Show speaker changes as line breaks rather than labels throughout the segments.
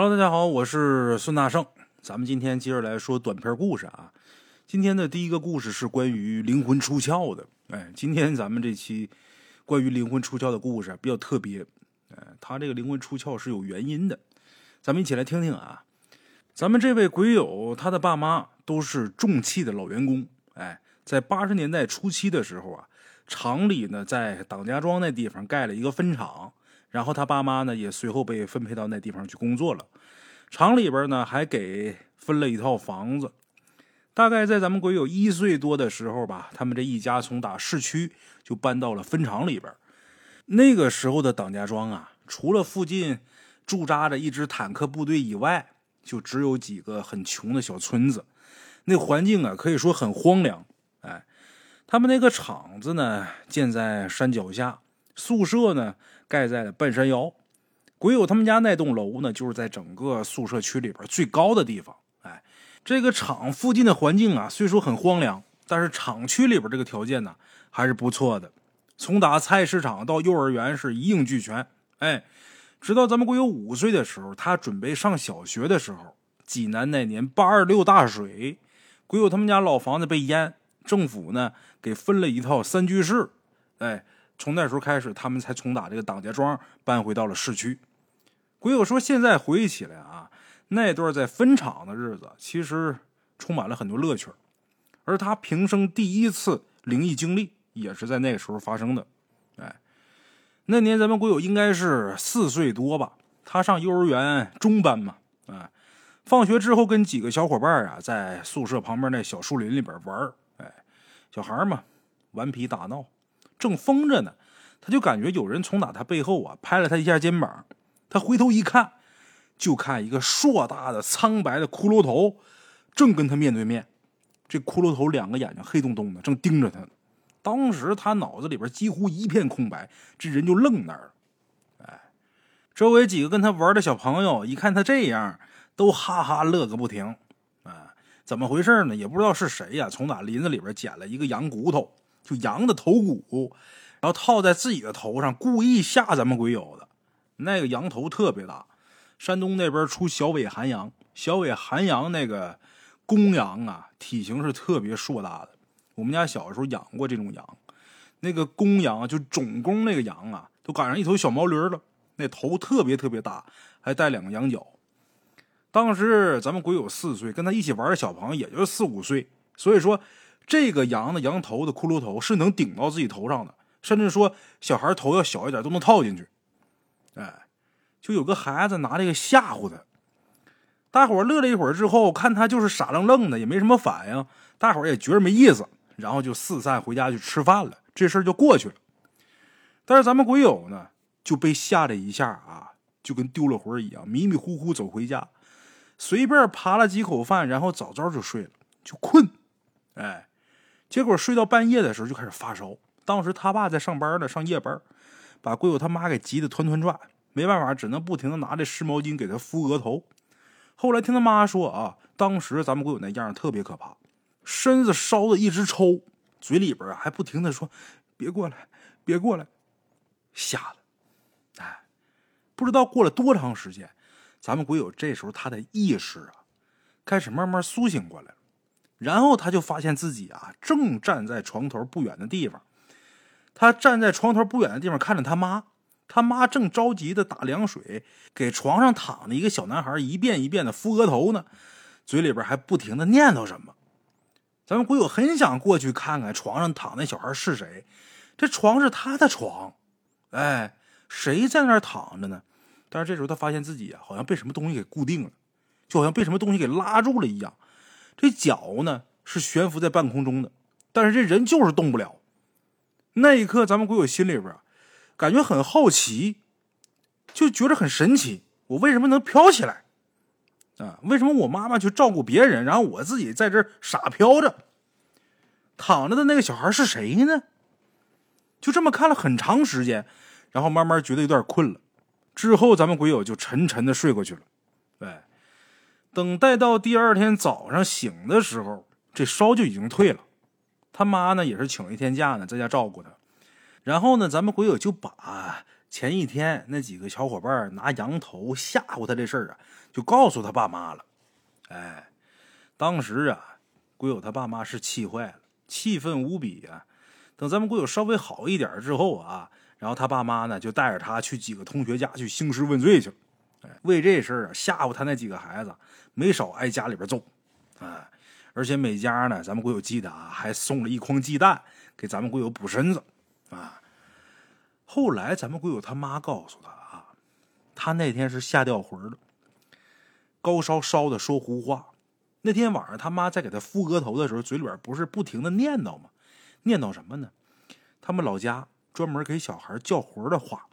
Hello，大家好，我是孙大圣。咱们今天接着来说短篇故事啊。今天的第一个故事是关于灵魂出窍的。哎，今天咱们这期关于灵魂出窍的故事比较特别。哎，他这个灵魂出窍是有原因的。咱们一起来听听啊。咱们这位鬼友，他的爸妈都是重汽的老员工。哎，在八十年代初期的时候啊，厂里呢在党家庄那地方盖了一个分厂。然后他爸妈呢也随后被分配到那地方去工作了，厂里边呢还给分了一套房子。大概在咱们鬼友一岁多的时候吧，他们这一家从打市区就搬到了分厂里边。那个时候的党家庄啊，除了附近驻扎着一支坦克部队以外，就只有几个很穷的小村子。那环境啊，可以说很荒凉。哎，他们那个厂子呢，建在山脚下，宿舍呢。盖在了半山腰，鬼友他们家那栋楼呢，就是在整个宿舍区里边最高的地方。哎，这个厂附近的环境啊，虽说很荒凉，但是厂区里边这个条件呢，还是不错的。从打菜市场到幼儿园是一应俱全。哎，直到咱们鬼友五岁的时候，他准备上小学的时候，济南那年八二六大水，鬼友他们家老房子被淹，政府呢给分了一套三居室。哎。从那时候开始，他们才从打这个党家庄搬回到了市区。鬼友说：“现在回忆起来啊，那段在分厂的日子，其实充满了很多乐趣。而他平生第一次灵异经历，也是在那个时候发生的。哎，那年咱们鬼友应该是四岁多吧，他上幼儿园中班嘛。哎，放学之后跟几个小伙伴啊，在宿舍旁边那小树林里边玩哎，小孩嘛，顽皮打闹。”正疯着呢，他就感觉有人从打他背后啊拍了他一下肩膀，他回头一看，就看一个硕大的苍白的骷髅头，正跟他面对面。这骷髅头两个眼睛黑洞洞的，正盯着他。当时他脑子里边几乎一片空白，这人就愣那儿了。哎，周围几个跟他玩的小朋友一看他这样，都哈哈乐个不停。啊，怎么回事呢？也不知道是谁呀，从哪林子里边捡了一个羊骨头。就羊的头骨，然后套在自己的头上，故意吓咱们鬼友的。那个羊头特别大，山东那边出小尾寒羊，小尾寒羊那个公羊啊，体型是特别硕大的。我们家小时候养过这种羊，那个公羊就种公那个羊啊，都赶上一头小毛驴了，那头特别特别大，还带两个羊角。当时咱们鬼友四岁，跟他一起玩的小朋友也就四五岁，所以说。这个羊的羊头的骷髅头是能顶到自己头上的，甚至说小孩头要小一点都能套进去。哎，就有个孩子拿这个吓唬他，大伙乐了一会儿之后，看他就是傻愣愣的，也没什么反应，大伙也觉着没意思，然后就四散回家去吃饭了，这事儿就过去了。但是咱们鬼友呢就被吓了一下啊，就跟丢了魂一样，迷迷糊糊走回家，随便扒了几口饭，然后早早就睡了，就困，哎。结果睡到半夜的时候就开始发烧，当时他爸在上班呢，上夜班，把鬼友他妈给急得团团转，没办法，只能不停的拿这湿毛巾给他敷额头。后来听他妈说啊，当时咱们鬼友那样特别可怕，身子烧的一直抽，嘴里边还不停的说：“别过来，别过来。”吓的，哎，不知道过了多长时间，咱们鬼友这时候他的意识啊，开始慢慢苏醒过来了。然后他就发现自己啊，正站在床头不远的地方。他站在床头不远的地方，看着他妈，他妈正着急的打凉水，给床上躺着一个小男孩一遍一遍的敷额头呢，嘴里边还不停的念叨什么。咱们鬼友很想过去看看床上躺那小孩是谁，这床是他的床，哎，谁在那儿躺着呢？但是这时候他发现自己啊，好像被什么东西给固定了，就好像被什么东西给拉住了一样。这脚呢是悬浮在半空中的，但是这人就是动不了。那一刻，咱们鬼友心里边感觉很好奇，就觉得很神奇。我为什么能飘起来？啊，为什么我妈妈去照顾别人，然后我自己在这傻飘着？躺着的那个小孩是谁呢？就这么看了很长时间，然后慢慢觉得有点困了。之后，咱们鬼友就沉沉的睡过去了。等待到第二天早上醒的时候，这烧就已经退了。他妈呢也是请了一天假呢，在家照顾他。然后呢，咱们鬼友就把前一天那几个小伙伴拿羊头吓唬他这事儿啊，就告诉他爸妈了。哎，当时啊，鬼友他爸妈是气坏了，气愤无比啊。等咱们鬼友稍微好一点之后啊，然后他爸妈呢就带着他去几个同学家去兴师问罪去了。为这事儿啊吓唬他那几个孩子，没少挨家里边揍。啊，而且每家呢，咱们鬼友记得啊，还送了一筐鸡蛋给咱们鬼友补身子。啊，后来咱们鬼友他妈告诉他啊，他那天是吓掉魂了，高烧烧的说胡话。那天晚上他妈在给他敷额头的时候，嘴里边不是不停的念叨吗？念叨什么呢？他们老家专门给小孩叫魂的话。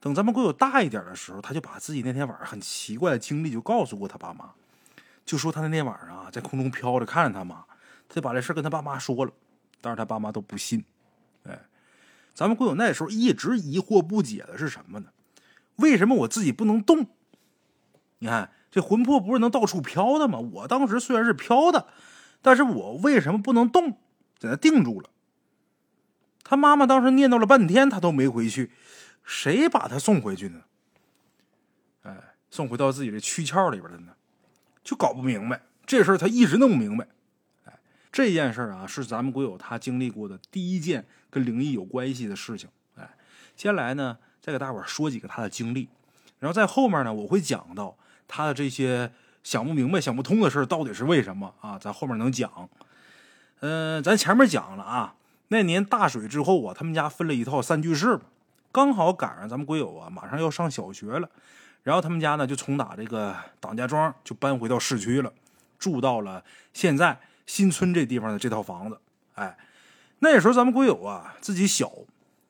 等咱们鬼友大一点的时候，他就把自己那天晚上很奇怪的经历就告诉过他爸妈，就说他那天晚上啊在空中飘着看着他妈，他就把这事跟他爸妈说了，但是他爸妈都不信。哎，咱们鬼友那时候一直疑惑不解的是什么呢？为什么我自己不能动？你看这魂魄不是能到处飘的吗？我当时虽然是飘的。但是我为什么不能动，在那定住了？他妈妈当时念叨了半天，他都没回去，谁把他送回去呢？哎，送回到自己的躯壳里边了呢？就搞不明白这事儿，他一直弄不明白。哎，这件事儿啊，是咱们国友他经历过的第一件跟灵异有关系的事情。哎，接下来呢，再给大伙说几个他的经历，然后在后面呢，我会讲到他的这些。想不明白、想不通的事到底是为什么啊？咱后面能讲。嗯，咱前面讲了啊，那年大水之后啊，他们家分了一套三居室，刚好赶上咱们鬼友啊马上要上小学了，然后他们家呢就从打这个党家庄就搬回到市区了，住到了现在新村这地方的这套房子。哎，那时候咱们鬼友啊自己小，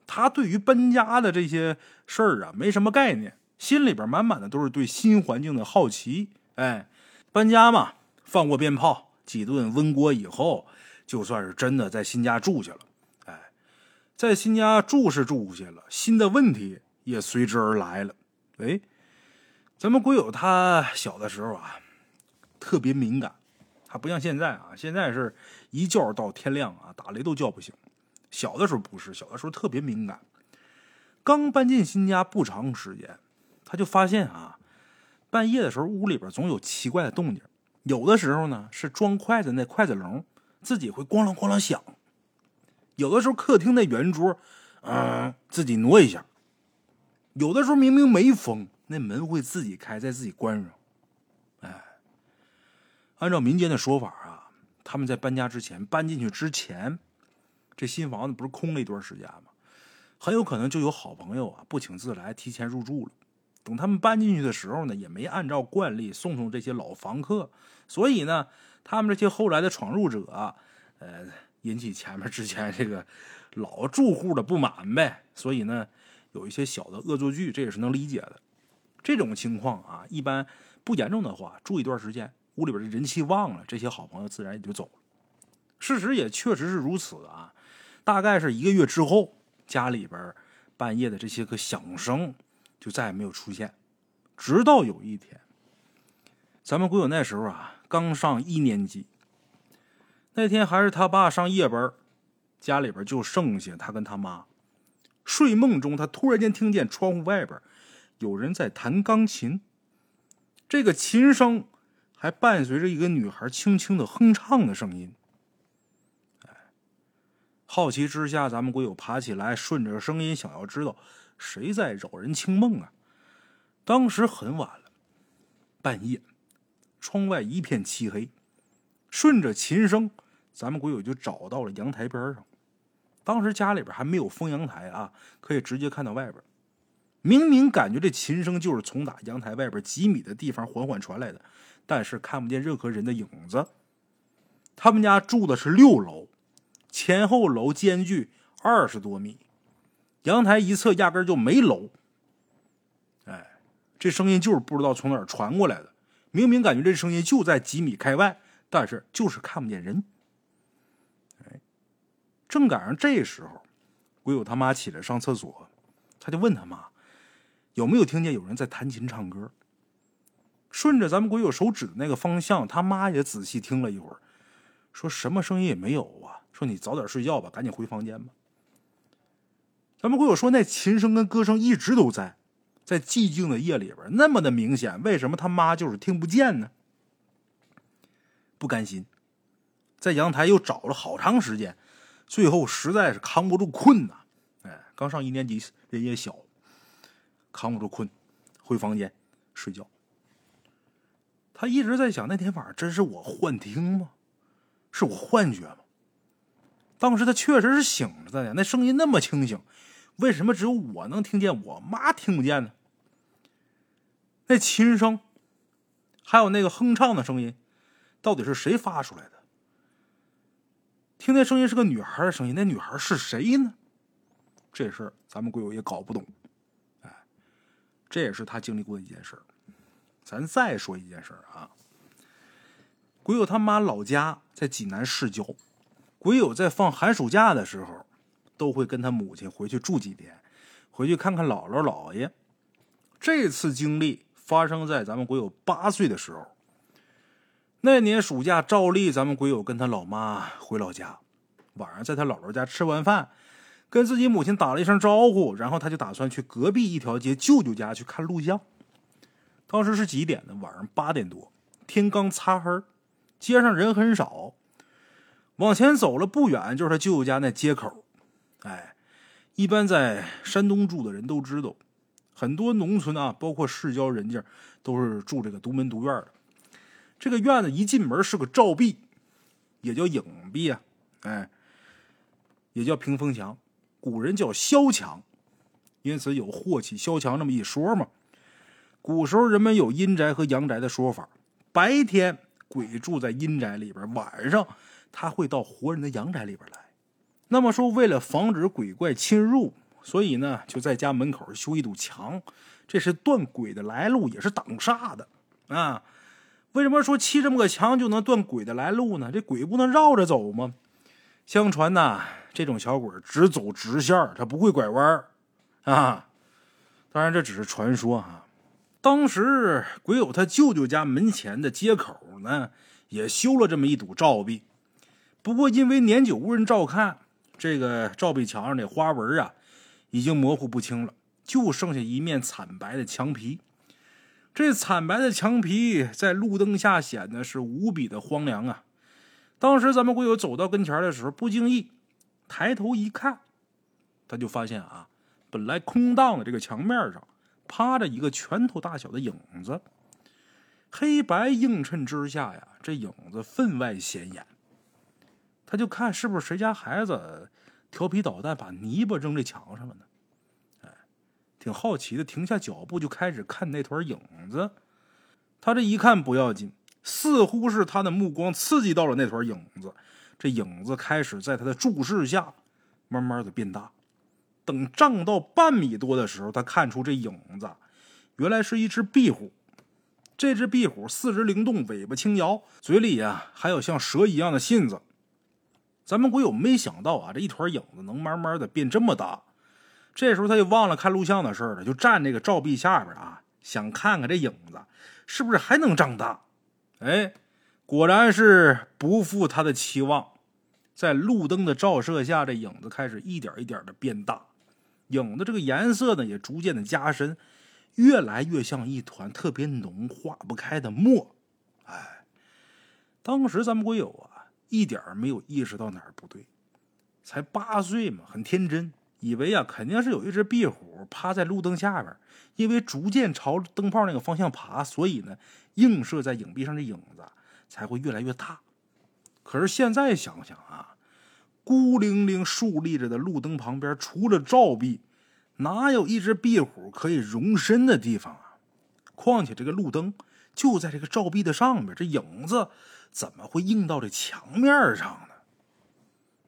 他对于搬家的这些事儿啊没什么概念，心里边满满的都是对新环境的好奇。哎，搬家嘛，放过鞭炮，几顿温锅以后，就算是真的在新家住下了。在新家住是住下了，新的问题也随之而来了。哎，咱们鬼友他小的时候啊，特别敏感，他不像现在啊，现在是一觉到天亮啊，打雷都叫不醒。小的时候不是，小的时候特别敏感。刚搬进新家不长时间，他就发现啊。半夜的时候，屋里边总有奇怪的动静。有的时候呢，是装筷子那筷子笼自己会咣啷咣啷响；有的时候，客厅那圆桌，嗯，自己挪一下；有的时候，明明没风，那门会自己开，再自己关上。哎，按照民间的说法啊，他们在搬家之前，搬进去之前，这新房子不是空了一段时间吗？很有可能就有好朋友啊，不请自来，提前入住了。等他们搬进去的时候呢，也没按照惯例送送这些老房客，所以呢，他们这些后来的闯入者，呃，引起前面之前这个老住户的不满呗。所以呢，有一些小的恶作剧，这也是能理解的。这种情况啊，一般不严重的话，住一段时间，屋里边的人气旺了，这些好朋友自然也就走了。事实也确实是如此啊。大概是一个月之后，家里边半夜的这些个响声。就再也没有出现，直到有一天，咱们鬼友那时候啊，刚上一年级。那天还是他爸上夜班，家里边就剩下他跟他妈。睡梦中，他突然间听见窗户外边有人在弹钢琴，这个琴声还伴随着一个女孩轻轻的哼唱的声音。好奇之下，咱们鬼友爬起来，顺着声音想要知道。谁在扰人清梦啊？当时很晚了，半夜，窗外一片漆黑。顺着琴声，咱们鬼友就找到了阳台边上。当时家里边还没有封阳台啊，可以直接看到外边。明明感觉这琴声就是从打阳台外边几米的地方缓缓传来的，但是看不见任何人的影子。他们家住的是六楼，前后楼间距二十多米。阳台一侧压根就没楼，哎，这声音就是不知道从哪儿传过来的。明明感觉这声音就在几米开外，但是就是看不见人。哎，正赶上这时候，鬼友他妈起来上厕所，他就问他妈有没有听见有人在弹琴唱歌。顺着咱们鬼友手指的那个方向，他妈也仔细听了一会儿，说什么声音也没有啊。说你早点睡觉吧，赶紧回房间吧。咱们鬼友说，那琴声跟歌声一直都在，在寂静的夜里边那么的明显，为什么他妈就是听不见呢？不甘心，在阳台又找了好长时间，最后实在是扛不住困呐。哎，刚上一年级，人也小，扛不住困，回房间睡觉。他一直在想，那天晚上真是我幻听吗？是我幻觉吗？当时他确实是醒着的呀，那声音那么清醒，为什么只有我能听见，我妈听不见呢？那琴声，还有那个哼唱的声音，到底是谁发出来的？听那声音是个女孩的声音，那女孩是谁呢？这事儿咱们鬼友也搞不懂。哎，这也是他经历过的一件事儿。咱再说一件事儿啊，鬼友他妈老家在济南市郊，鬼友在放寒暑假的时候，都会跟他母亲回去住几天，回去看看姥姥姥爷。这次经历发生在咱们鬼友八岁的时候。那年暑假，照例咱们鬼友跟他老妈回老家，晚上在他姥姥家吃完饭，跟自己母亲打了一声招呼，然后他就打算去隔壁一条街舅舅家去看录像。当时是几点呢？晚上八点多，天刚擦黑，街上人很少。往前走了不远，就是他舅舅家那街口。哎，一般在山东住的人都知道，很多农村啊，包括市郊人家，都是住这个独门独院的。这个院子一进门是个照壁，也叫影壁啊，哎，也叫屏风墙，古人叫萧墙，因此有祸起萧墙这么一说嘛。古时候人们有阴宅和阳宅的说法，白天鬼住在阴宅里边，晚上他会到活人的阳宅里边来。那么说，为了防止鬼怪侵入，所以呢就在家门口修一堵墙，这是断鬼的来路，也是挡煞的啊。为什么说砌这么个墙就能断鬼的来路呢？这鬼不能绕着走吗？相传呐，这种小鬼只走直线，他不会拐弯啊。当然这只是传说哈。当时鬼友他舅舅家门前的街口呢，也修了这么一堵照壁。不过因为年久无人照看，这个照壁墙上的花纹啊，已经模糊不清了，就剩下一面惨白的墙皮。这惨白的墙皮在路灯下显得是无比的荒凉啊！当时咱们鬼友走到跟前的时候，不经意抬头一看，他就发现啊，本来空荡的这个墙面上。趴着一个拳头大小的影子，黑白映衬之下呀，这影子分外显眼。他就看是不是谁家孩子调皮捣蛋，把泥巴扔这墙上了呢？挺好奇的，停下脚步就开始看那团影子。他这一看不要紧，似乎是他的目光刺激到了那团影子，这影子开始在他的注视下慢慢的变大。等胀到半米多的时候，他看出这影子原来是一只壁虎。这只壁虎四肢灵动，尾巴轻摇，嘴里呀还有像蛇一样的信子。咱们鬼友没想到啊，这一团影子能慢慢的变这么大。这时候他就忘了看录像的事了，就站这个照壁下边啊，想看看这影子是不是还能长大。哎，果然是不负他的期望，在路灯的照射下，这影子开始一点一点的变大。影子这个颜色呢，也逐渐的加深，越来越像一团特别浓、化不开的墨。哎，当时咱们鬼友啊，一点没有意识到哪儿不对，才八岁嘛，很天真，以为啊，肯定是有一只壁虎趴在路灯下边，因为逐渐朝灯泡那个方向爬，所以呢，映射在影壁上的影子才会越来越大。可是现在想想啊。孤零零竖立着的路灯旁边，除了照壁，哪有一只壁虎可以容身的地方啊？况且这个路灯就在这个照壁的上面，这影子怎么会映到这墙面上呢？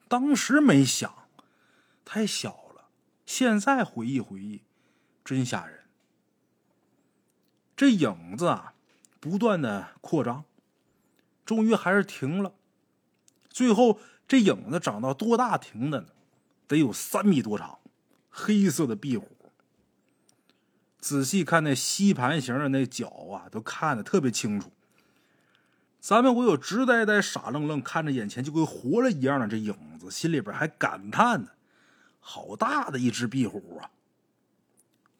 当时没想，太小。现在回忆回忆，真吓人。这影子啊，不断的扩张，终于还是停了。最后。这影子长到多大停的呢？得有三米多长，黑色的壁虎。仔细看那吸盘形的那脚啊，都看得特别清楚。咱们我有直呆呆、傻愣愣看着眼前就跟活了一样的这影子，心里边还感叹呢：好大的一只壁虎啊！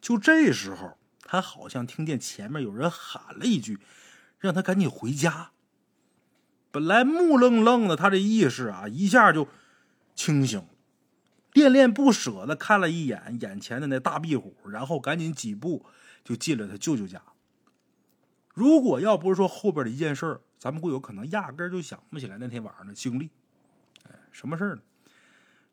就这时候，他好像听见前面有人喊了一句，让他赶紧回家。本来木愣愣的，他这意识啊，一下就清醒，恋恋不舍的看了一眼眼前的那大壁虎，然后赶紧几步就进了他舅舅家。如果要不是说后边的一件事咱们会有可能压根就想不起来那天晚上的经历。什么事呢？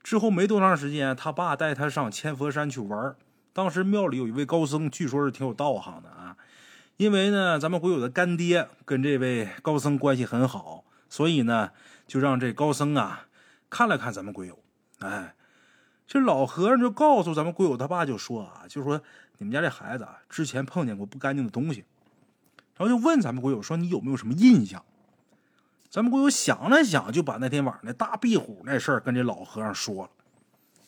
之后没多长时间，他爸带他上千佛山去玩当时庙里有一位高僧，据说是挺有道行的啊。因为呢，咱们鬼友的干爹跟这位高僧关系很好，所以呢，就让这高僧啊看了看咱们鬼友。哎，这老和尚就告诉咱们鬼友他爸，就说啊，就说你们家这孩子啊，之前碰见过不干净的东西，然后就问咱们鬼友说，你有没有什么印象？咱们鬼友想了想，就把那天晚上那大壁虎那事儿跟这老和尚说了。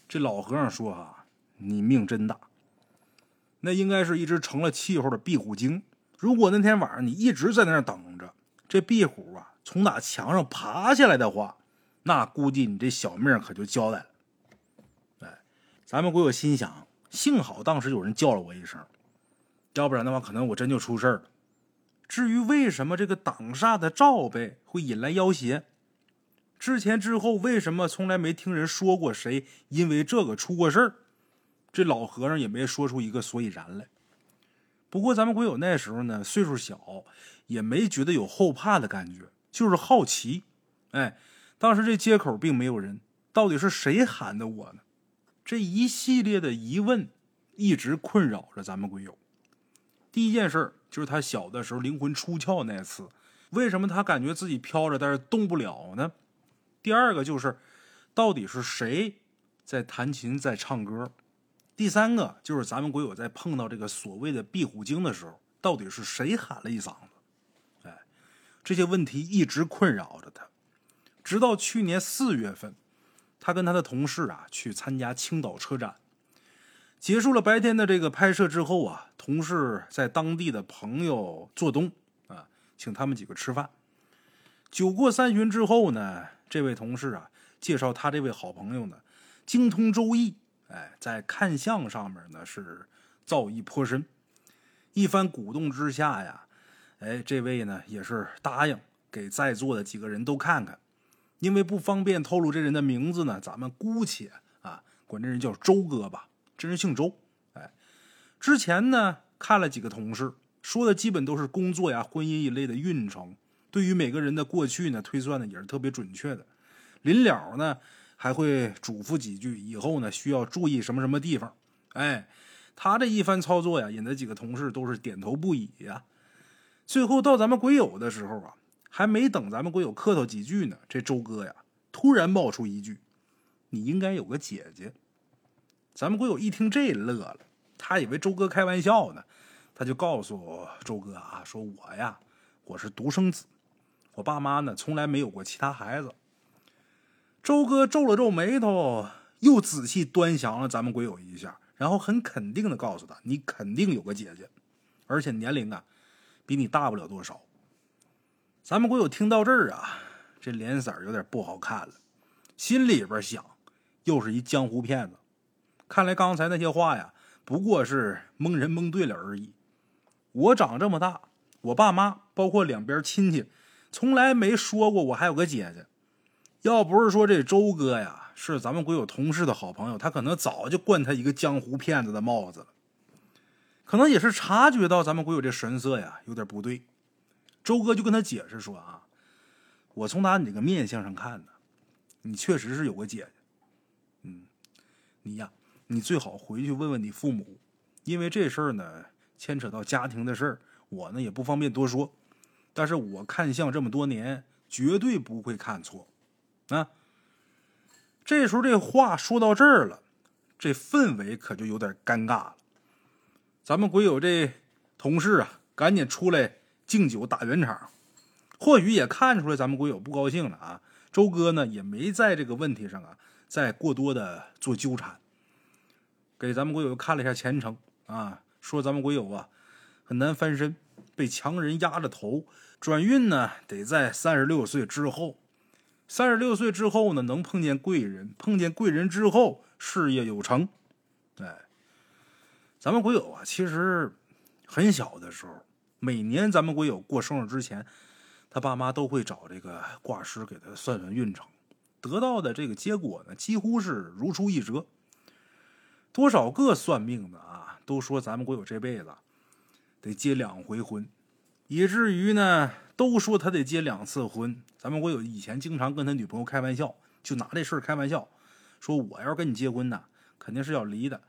这老和尚说：“啊，你命真大。那应该是一只成了气候的壁虎精。如果那天晚上你一直在那儿等着，这壁虎啊从哪墙上爬下来的话，那估计你这小命可就交代了。”哎，咱们鬼友心想：幸好当时有人叫了我一声，要不然的话，可能我真就出事了。至于为什么这个挡煞的罩杯会引来妖邪，之前之后为什么从来没听人说过谁因为这个出过事儿？这老和尚也没说出一个所以然来。不过咱们鬼友那时候呢，岁数小，也没觉得有后怕的感觉，就是好奇。哎，当时这街口并没有人，到底是谁喊的我呢？这一系列的疑问一直困扰着咱们鬼友。第一件事就是他小的时候灵魂出窍那次，为什么他感觉自己飘着，但是动不了呢？第二个就是，到底是谁在弹琴在唱歌？第三个就是咱们鬼友在碰到这个所谓的壁虎精的时候，到底是谁喊了一嗓子？哎，这些问题一直困扰着他，直到去年四月份，他跟他的同事啊去参加青岛车展。结束了白天的这个拍摄之后啊，同事在当地的朋友做东啊，请他们几个吃饭。酒过三巡之后呢，这位同事啊介绍他这位好朋友呢精通周易，哎，在看相上面呢是造诣颇深。一番鼓动之下呀，哎，这位呢也是答应给在座的几个人都看看。因为不方便透露这人的名字呢，咱们姑且啊管这人叫周哥吧。真人姓周，哎，之前呢看了几个同事说的基本都是工作呀、婚姻一类的运程，对于每个人的过去呢推算的也是特别准确的。临了呢还会嘱咐几句，以后呢需要注意什么什么地方。哎，他这一番操作呀，引得几个同事都是点头不已呀。最后到咱们鬼友的时候啊，还没等咱们鬼友客套几句呢，这周哥呀突然冒出一句：“你应该有个姐姐。”咱们鬼友一听这乐了，他以为周哥开玩笑呢，他就告诉周哥啊，说我呀，我是独生子，我爸妈呢从来没有过其他孩子。周哥皱了皱眉头，又仔细端详了咱们鬼友一下，然后很肯定的告诉他，你肯定有个姐姐，而且年龄啊比你大不了多少。咱们鬼友听到这儿啊，这脸色有点不好看了，心里边想，又是一江湖骗子。看来刚才那些话呀，不过是蒙人蒙对了而已。我长这么大，我爸妈包括两边亲戚，从来没说过我还有个姐姐。要不是说这周哥呀是咱们鬼友同事的好朋友，他可能早就冠他一个江湖骗子的帽子了。可能也是察觉到咱们鬼友这神色呀有点不对，周哥就跟他解释说啊，我从他你这个面相上看呢，你确实是有个姐姐。嗯，你呀。你最好回去问问你父母，因为这事儿呢牵扯到家庭的事儿，我呢也不方便多说。但是我看相这么多年，绝对不会看错。啊，这时候这话说到这儿了，这氛围可就有点尴尬了。咱们鬼友这同事啊，赶紧出来敬酒打圆场。或许也看出来咱们鬼友不高兴了啊。周哥呢也没在这个问题上啊再过多的做纠缠。给咱们鬼友看了一下前程啊，说咱们鬼友啊很难翻身，被强人压着头，转运呢得在三十六岁之后。三十六岁之后呢，能碰见贵人，碰见贵人之后，事业有成。哎，咱们鬼友啊，其实很小的时候，每年咱们鬼友过生日之前，他爸妈都会找这个卦师给他算算运程，得到的这个结果呢，几乎是如出一辙。多少个算命的啊，都说咱们国友这辈子得结两回婚，以至于呢，都说他得结两次婚。咱们国友以前经常跟他女朋友开玩笑，就拿这事儿开玩笑，说我要跟你结婚呢，肯定是要离的，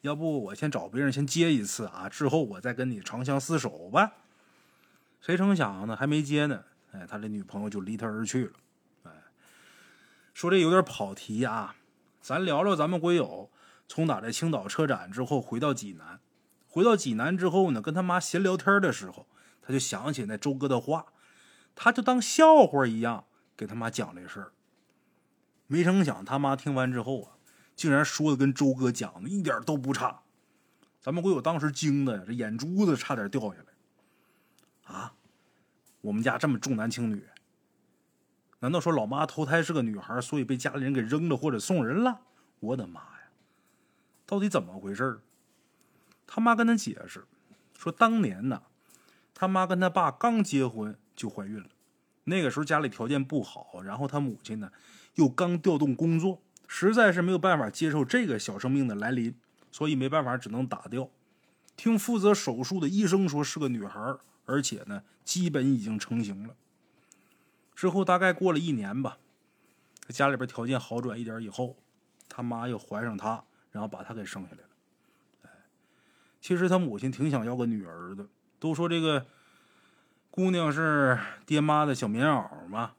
要不我先找别人先结一次啊，之后我再跟你长相厮守吧。谁成想呢，还没结呢，哎，他这女朋友就离他而去了。哎，说这有点跑题啊，咱聊聊咱们国友。从打这青岛车展之后回到济南，回到济南之后呢，跟他妈闲聊天的时候，他就想起那周哥的话，他就当笑话一样给他妈讲这事儿。没成想他妈听完之后啊，竟然说的跟周哥讲的一点都不差。咱们鬼友当时惊的呀，这眼珠子差点掉下来。啊，我们家这么重男轻女，难道说老妈投胎是个女孩，所以被家里人给扔了或者送人了？我的妈！到底怎么回事他妈跟他解释说，当年呢，他妈跟他爸刚结婚就怀孕了。那个时候家里条件不好，然后他母亲呢又刚调动工作，实在是没有办法接受这个小生命的来临，所以没办法只能打掉。听负责手术的医生说是个女孩，而且呢基本已经成型了。之后大概过了一年吧，家里边条件好转一点以后，他妈又怀上他。然后把他给生下来了，哎，其实他母亲挺想要个女儿的。都说这个姑娘是爹妈的小棉袄嘛。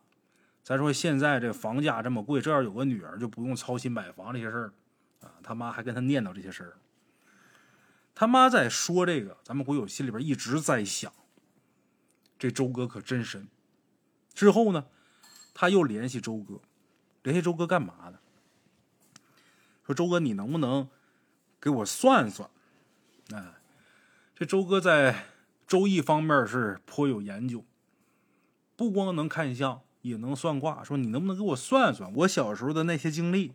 再说现在这房价这么贵，这要有个女儿就不用操心买房这些事儿啊。他妈还跟他念叨这些事儿。他妈在说这个，咱们鬼友心里边一直在想，这周哥可真神。之后呢，他又联系周哥，联系周哥干嘛呢？说周哥，你能不能给我算算？哎，这周哥在周易方面是颇有研究，不光能看相，也能算卦。说你能不能给我算算，我小时候的那些经历，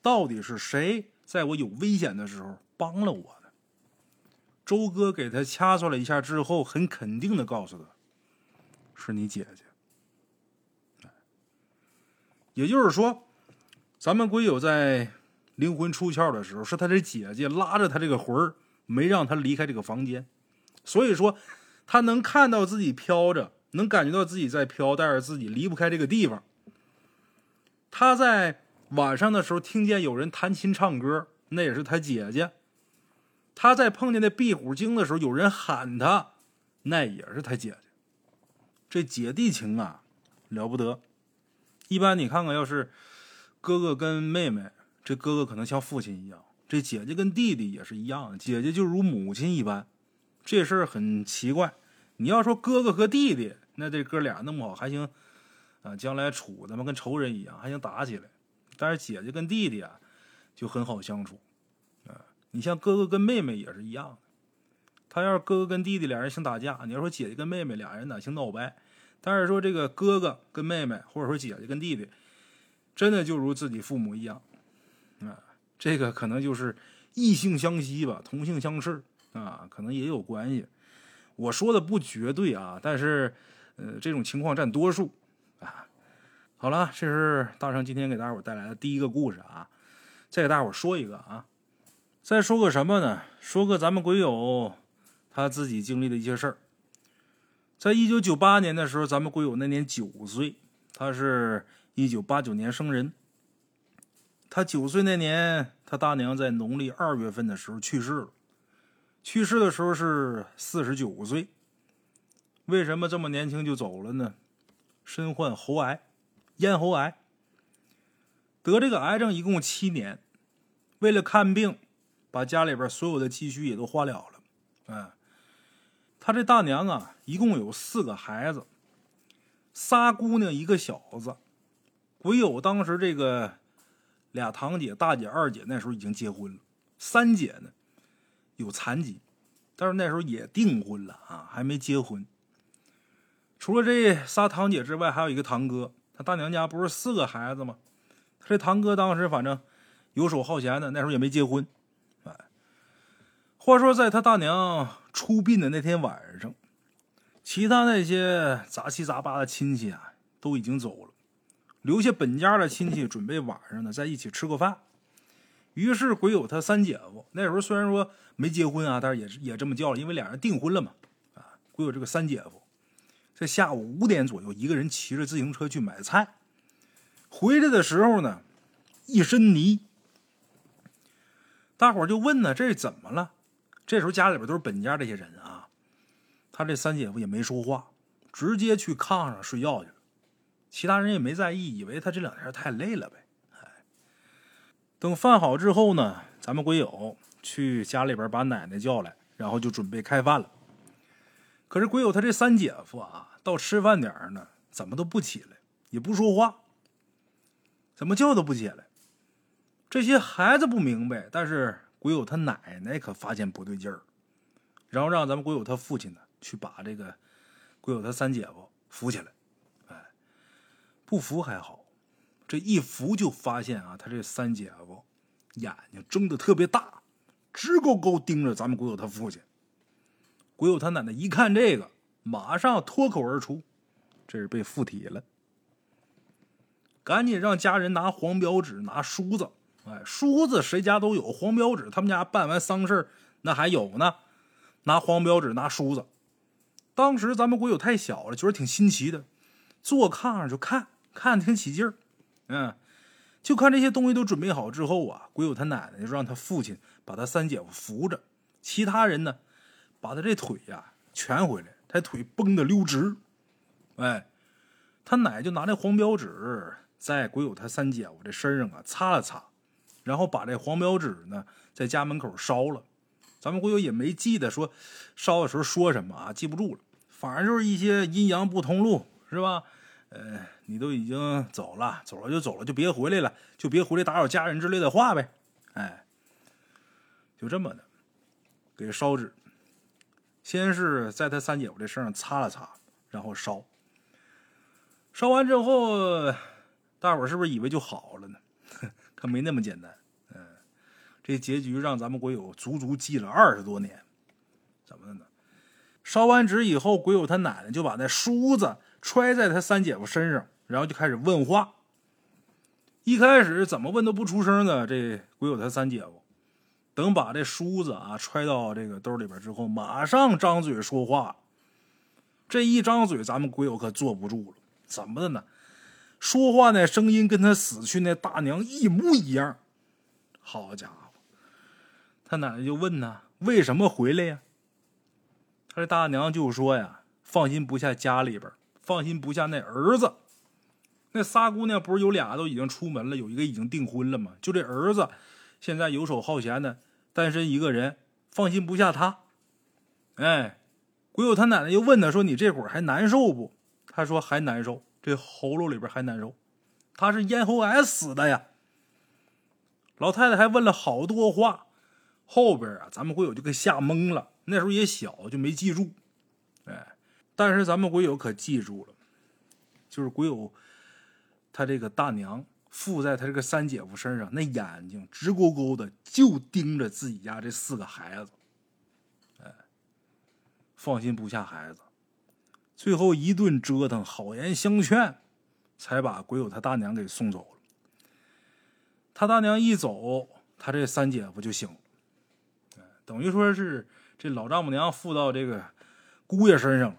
到底是谁在我有危险的时候帮了我的？周哥给他掐算了一下之后，很肯定的告诉他，是你姐姐。也就是说，咱们龟友在。灵魂出窍的时候，是他的姐姐拉着他这个魂儿，没让他离开这个房间。所以说，他能看到自己飘着，能感觉到自己在飘，但是自己离不开这个地方。他在晚上的时候听见有人弹琴唱歌，那也是他姐姐。他在碰见那壁虎精的时候，有人喊他，那也是他姐姐。这姐弟情啊，了不得。一般你看看，要是哥哥跟妹妹。这哥哥可能像父亲一样，这姐姐跟弟弟也是一样，姐姐就如母亲一般。这事儿很奇怪。你要说哥哥和弟弟，那这哥俩那么好还行啊，将来处他妈跟仇人一样，还行打起来。但是姐姐跟弟弟啊，就很好相处啊。你像哥哥跟妹妹也是一样的，他要是哥哥跟弟弟俩人想打架，你要说姐姐跟妹妹俩人呢，想闹掰。但是说这个哥哥跟妹妹，或者说姐姐跟弟弟，真的就如自己父母一样。啊，这个可能就是异性相吸吧，同性相斥啊，可能也有关系。我说的不绝对啊，但是呃，这种情况占多数啊。好了，这是大圣今天给大伙带来的第一个故事啊。再给大伙说一个啊，再说个什么呢？说个咱们鬼友他自己经历的一些事儿。在一九九八年的时候，咱们鬼友那年九岁，他是一九八九年生人。他九岁那年，他大娘在农历二月份的时候去世了。去世的时候是四十九岁。为什么这么年轻就走了呢？身患喉癌，咽喉癌。得这个癌症一共七年，为了看病，把家里边所有的积蓄也都花了了。哎，他这大娘啊，一共有四个孩子，仨姑娘一个小子。唯有当时这个。俩堂姐、大姐、二姐那时候已经结婚了，三姐呢有残疾，但是那时候也订婚了啊，还没结婚。除了这仨堂姐之外，还有一个堂哥，他大娘家不是四个孩子吗？他这堂哥当时反正游手好闲的，那时候也没结婚。哎，话说在他大娘出殡的那天晚上，其他那些杂七杂八的亲戚啊都已经走了，留下本家的亲戚准备晚上呢在一起吃个饭。于是鬼友他三姐夫那时候虽然说没结婚啊，但是也是也这么叫了，因为俩人订婚了嘛。啊，鬼友这个三姐夫。在下午五点左右，一个人骑着自行车去买菜，回来的时候呢，一身泥。大伙就问呢，这是怎么了？这时候家里边都是本家这些人啊，他这三姐夫也没说话，直接去炕上睡觉去了。其他人也没在意，以为他这两天太累了呗。哎，等饭好之后呢，咱们鬼友去家里边把奶奶叫来，然后就准备开饭了。可是鬼友他这三姐夫啊，到吃饭点儿呢，怎么都不起来，也不说话，怎么叫都不起来。这些孩子不明白，但是鬼友他奶奶可发现不对劲儿，然后让咱们鬼友他父亲呢去把这个鬼友他三姐夫扶起来。不服还好，这一服就发现啊，他这三姐夫眼睛睁得特别大，直勾勾盯着咱们鬼友他父亲。鬼友他奶奶一看这个，马上脱口而出：“这是被附体了。”赶紧让家人拿黄标纸、拿梳子。哎，梳子谁家都有，黄标纸他们家办完丧事那还有呢。拿黄标纸、拿梳子。当时咱们鬼友太小了，觉得挺新奇的，坐炕上就看看挺起劲儿。嗯，就看这些东西都准备好之后啊，鬼友他奶奶就让他父亲把他三姐夫扶着，其他人呢。把他这腿呀蜷回来，他腿绷得溜直。哎，他奶就拿这黄标纸在鬼友他三姐夫这身上啊擦了擦，然后把这黄标纸呢在家门口烧了。咱们鬼友也没记得说烧的时候说什么啊，记不住了。反正就是一些阴阳不通路，是吧？呃，你都已经走了，走了就走了，就别回来了，就别回来打扰家人之类的话呗。哎，就这么的，给烧纸。先是在他三姐夫这身上擦了擦，然后烧。烧完之后，大伙儿是不是以为就好了呢？可没那么简单。嗯，这结局让咱们鬼友足足记了二十多年。怎么的呢？烧完纸以后，鬼友他奶奶就把那梳子揣在他三姐夫身上，然后就开始问话。一开始怎么问都不出声的，这鬼友他三姐夫。等把这梳子啊揣到这个兜里边之后，马上张嘴说话。这一张嘴，咱们鬼友可坐不住了。怎么的呢？说话那声音跟他死去那大娘一模一样。好家伙！他奶奶就问呢：“为什么回来呀？”他这大娘就说呀：“放心不下家里边，放心不下那儿子。那仨姑娘不是有俩都已经出门了，有一个已经订婚了吗？就这儿子，现在游手好闲的。”单身一个人，放心不下他。哎，鬼友他奶奶又问他说：“你这会儿还难受不？”他说：“还难受，这喉咙里边还难受。”他是咽喉癌死的呀。老太太还问了好多话，后边啊，咱们鬼友就给吓懵了。那时候也小，就没记住。哎，但是咱们鬼友可记住了，就是鬼友他这个大娘。附在他这个三姐夫身上，那眼睛直勾勾的，就盯着自己家这四个孩子。哎，放心不下孩子，最后一顿折腾，好言相劝，才把鬼友他大娘给送走了。他大娘一走，他这三姐夫就醒了，等于说是这老丈母娘附到这个姑爷身上了。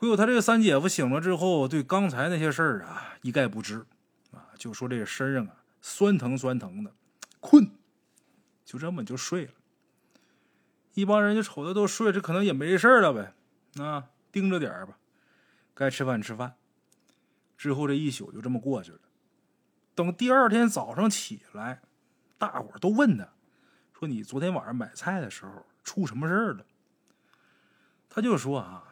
鬼友他这个三姐夫醒了之后，对刚才那些事儿啊一概不知，啊，就说这个身上啊酸疼酸疼的，困，就这么就睡了。一帮人就瞅他都睡，这可能也没事了呗，啊，盯着点儿吧，该吃饭吃饭。之后这一宿就这么过去了。等第二天早上起来，大伙儿都问他，说你昨天晚上买菜的时候出什么事儿了？他就说啊。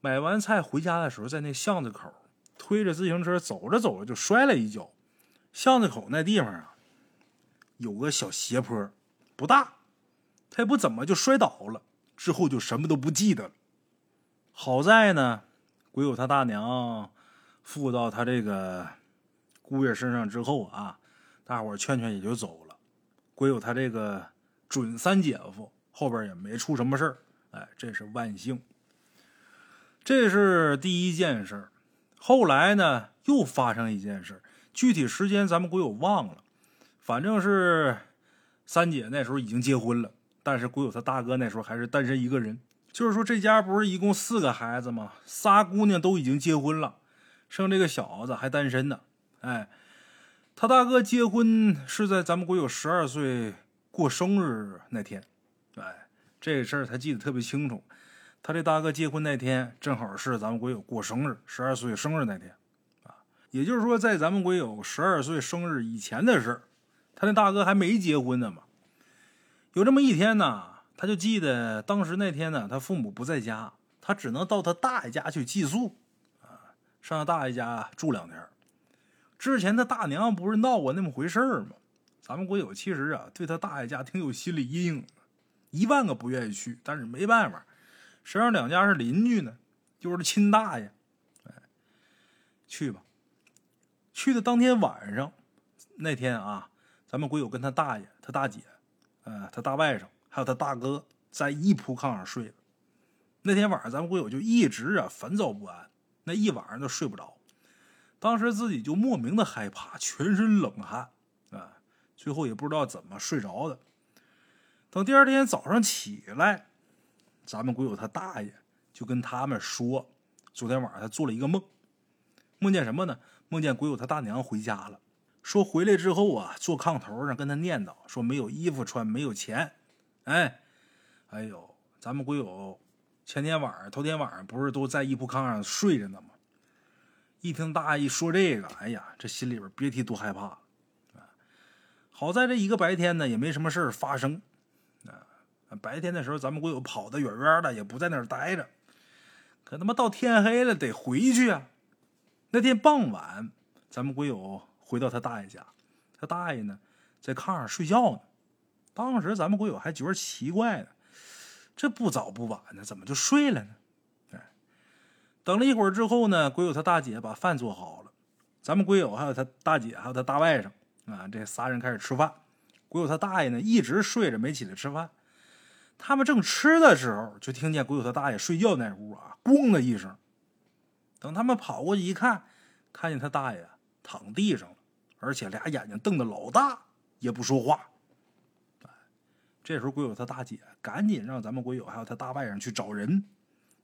买完菜回家的时候，在那巷子口推着自行车走着走着就摔了一跤。巷子口那地方啊，有个小斜坡，不大，他也不怎么就摔倒了。之后就什么都不记得了。好在呢，鬼友他大娘附到他这个姑爷身上之后啊，大伙劝劝也就走了。鬼友他这个准三姐夫后边也没出什么事儿，哎，这是万幸。这是第一件事后来呢，又发生一件事具体时间咱们鬼友忘了，反正是三姐那时候已经结婚了，但是鬼友他大哥那时候还是单身一个人。就是说，这家不是一共四个孩子吗？仨姑娘都已经结婚了，剩这个小子还单身呢。哎，他大哥结婚是在咱们鬼友十二岁过生日那天。哎，这事儿他记得特别清楚。他这大哥结婚那天，正好是咱们鬼友过生日，十二岁生日那天。啊，也就是说，在咱们鬼友十二岁生日以前的事儿，他那大哥还没结婚呢嘛。有这么一天呢。他就记得当时那天呢，他父母不在家，他只能到他大爷家去寄宿，啊，上他大爷家住两天。之前他大娘不是闹过那么回事儿吗？咱们国友其实啊，对他大爷家挺有心理阴影，一万个不愿意去，但是没办法，谁让两家是邻居呢？就是亲大爷，哎，去吧。去的当天晚上，那天啊，咱们鬼友跟他大爷、他大姐，呃，他大外甥。还有他大哥在一铺炕上睡的。那天晚上，咱们鬼友就一直啊烦躁不安，那一晚上都睡不着。当时自己就莫名的害怕，全身冷汗啊。最后也不知道怎么睡着的。等第二天早上起来，咱们鬼友他大爷就跟他们说，昨天晚上他做了一个梦，梦见什么呢？梦见鬼友他大娘回家了，说回来之后啊，坐炕头上跟他念叨，说没有衣服穿，没有钱。哎，哎呦，咱们鬼友前天晚上、头天晚上不是都在一铺炕上睡着呢吗？一听大爷一说这个，哎呀，这心里边别提多害怕了！好在这一个白天呢，也没什么事发生。白天的时候，咱们鬼友跑得远远的，也不在那儿待着。可他妈到天黑了，得回去啊！那天傍晚，咱们鬼友回到他大爷家，他大爷呢在炕上睡觉呢。当时咱们鬼友还觉得奇怪呢，这不早不晚的，怎么就睡了呢？哎，等了一会儿之后呢，鬼友他大姐把饭做好了，咱们鬼友还有他大姐还有他大外甥啊，这仨人开始吃饭。鬼友他大爷呢一直睡着没起来吃饭，他们正吃的时候，就听见鬼友他大爷睡觉那屋啊，咣的一声。等他们跑过去一看，看见他大爷躺地上了，而且俩眼睛瞪得老大，也不说话。这时候，鬼友他大姐赶紧让咱们鬼友还有他大外甥去找人。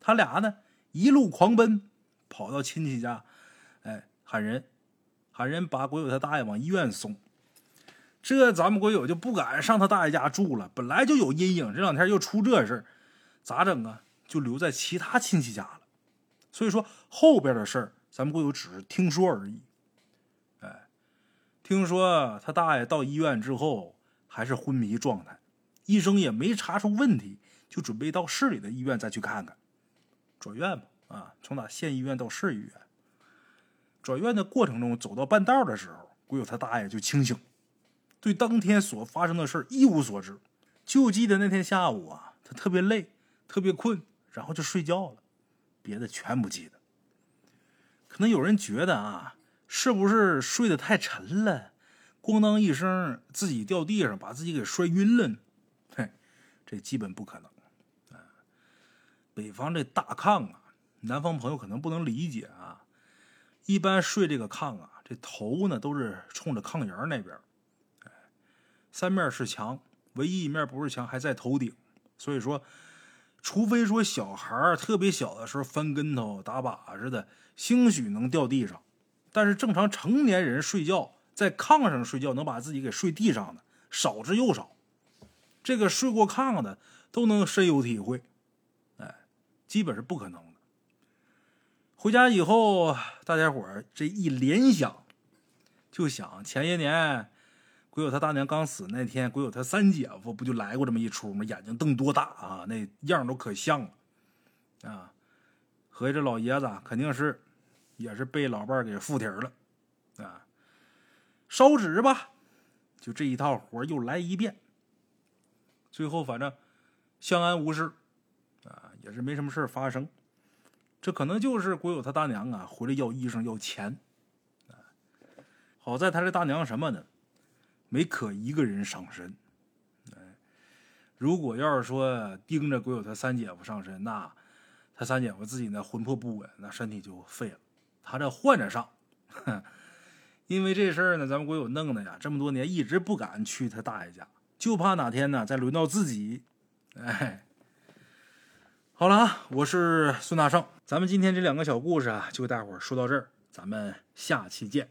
他俩呢，一路狂奔，跑到亲戚家，哎，喊人，喊人把鬼友他大爷往医院送。这咱们鬼友就不敢上他大爷家住了，本来就有阴影，这两天又出这事咋整啊？就留在其他亲戚家了。所以说后边的事儿，咱们鬼友只是听说而已。哎，听说他大爷到医院之后还是昏迷状态。医生也没查出问题，就准备到市里的医院再去看看，转院吧啊！从哪县医院到市医院，转院的过程中，走到半道的时候，鬼友他大爷就清醒，对当天所发生的事一无所知，就记得那天下午啊，他特别累，特别困，然后就睡觉了，别的全不记得。可能有人觉得啊，是不是睡得太沉了，咣当一声自己掉地上，把自己给摔晕了呢？这基本不可能，啊！北方这大炕啊，南方朋友可能不能理解啊。一般睡这个炕啊，这头呢都是冲着炕沿那边，三面是墙，唯一一面不是墙，还在头顶。所以说，除非说小孩特别小的时候翻跟头打把似的，兴许能掉地上，但是正常成年人睡觉在炕上睡觉，能把自己给睡地上的少之又少。这个睡过炕的都能深有体会，哎，基本是不可能的。回家以后，大家伙这一联想，就想前些年鬼友他大娘刚死那天，鬼友他三姐夫不就来过这么一出吗？眼睛瞪多大啊，那样都可像了啊！合计这老爷子肯定是也是被老伴给附体了啊！烧纸吧，就这一套活又来一遍。最后反正相安无事，啊，也是没什么事发生。这可能就是鬼有他大娘啊回来要衣裳要钱。好在他这大娘什么呢？没可一个人上身。哎如果要是说盯着国有他三姐夫上身，那他三姐夫自己那魂魄不稳，那身体就废了。他这换着上，因为这事儿呢，咱们国有弄的呀，这么多年一直不敢去他大爷家，就怕哪天呢再轮到自己。哎，好了啊，我是孙大圣，咱们今天这两个小故事啊，就给大伙说到这儿，咱们下期见。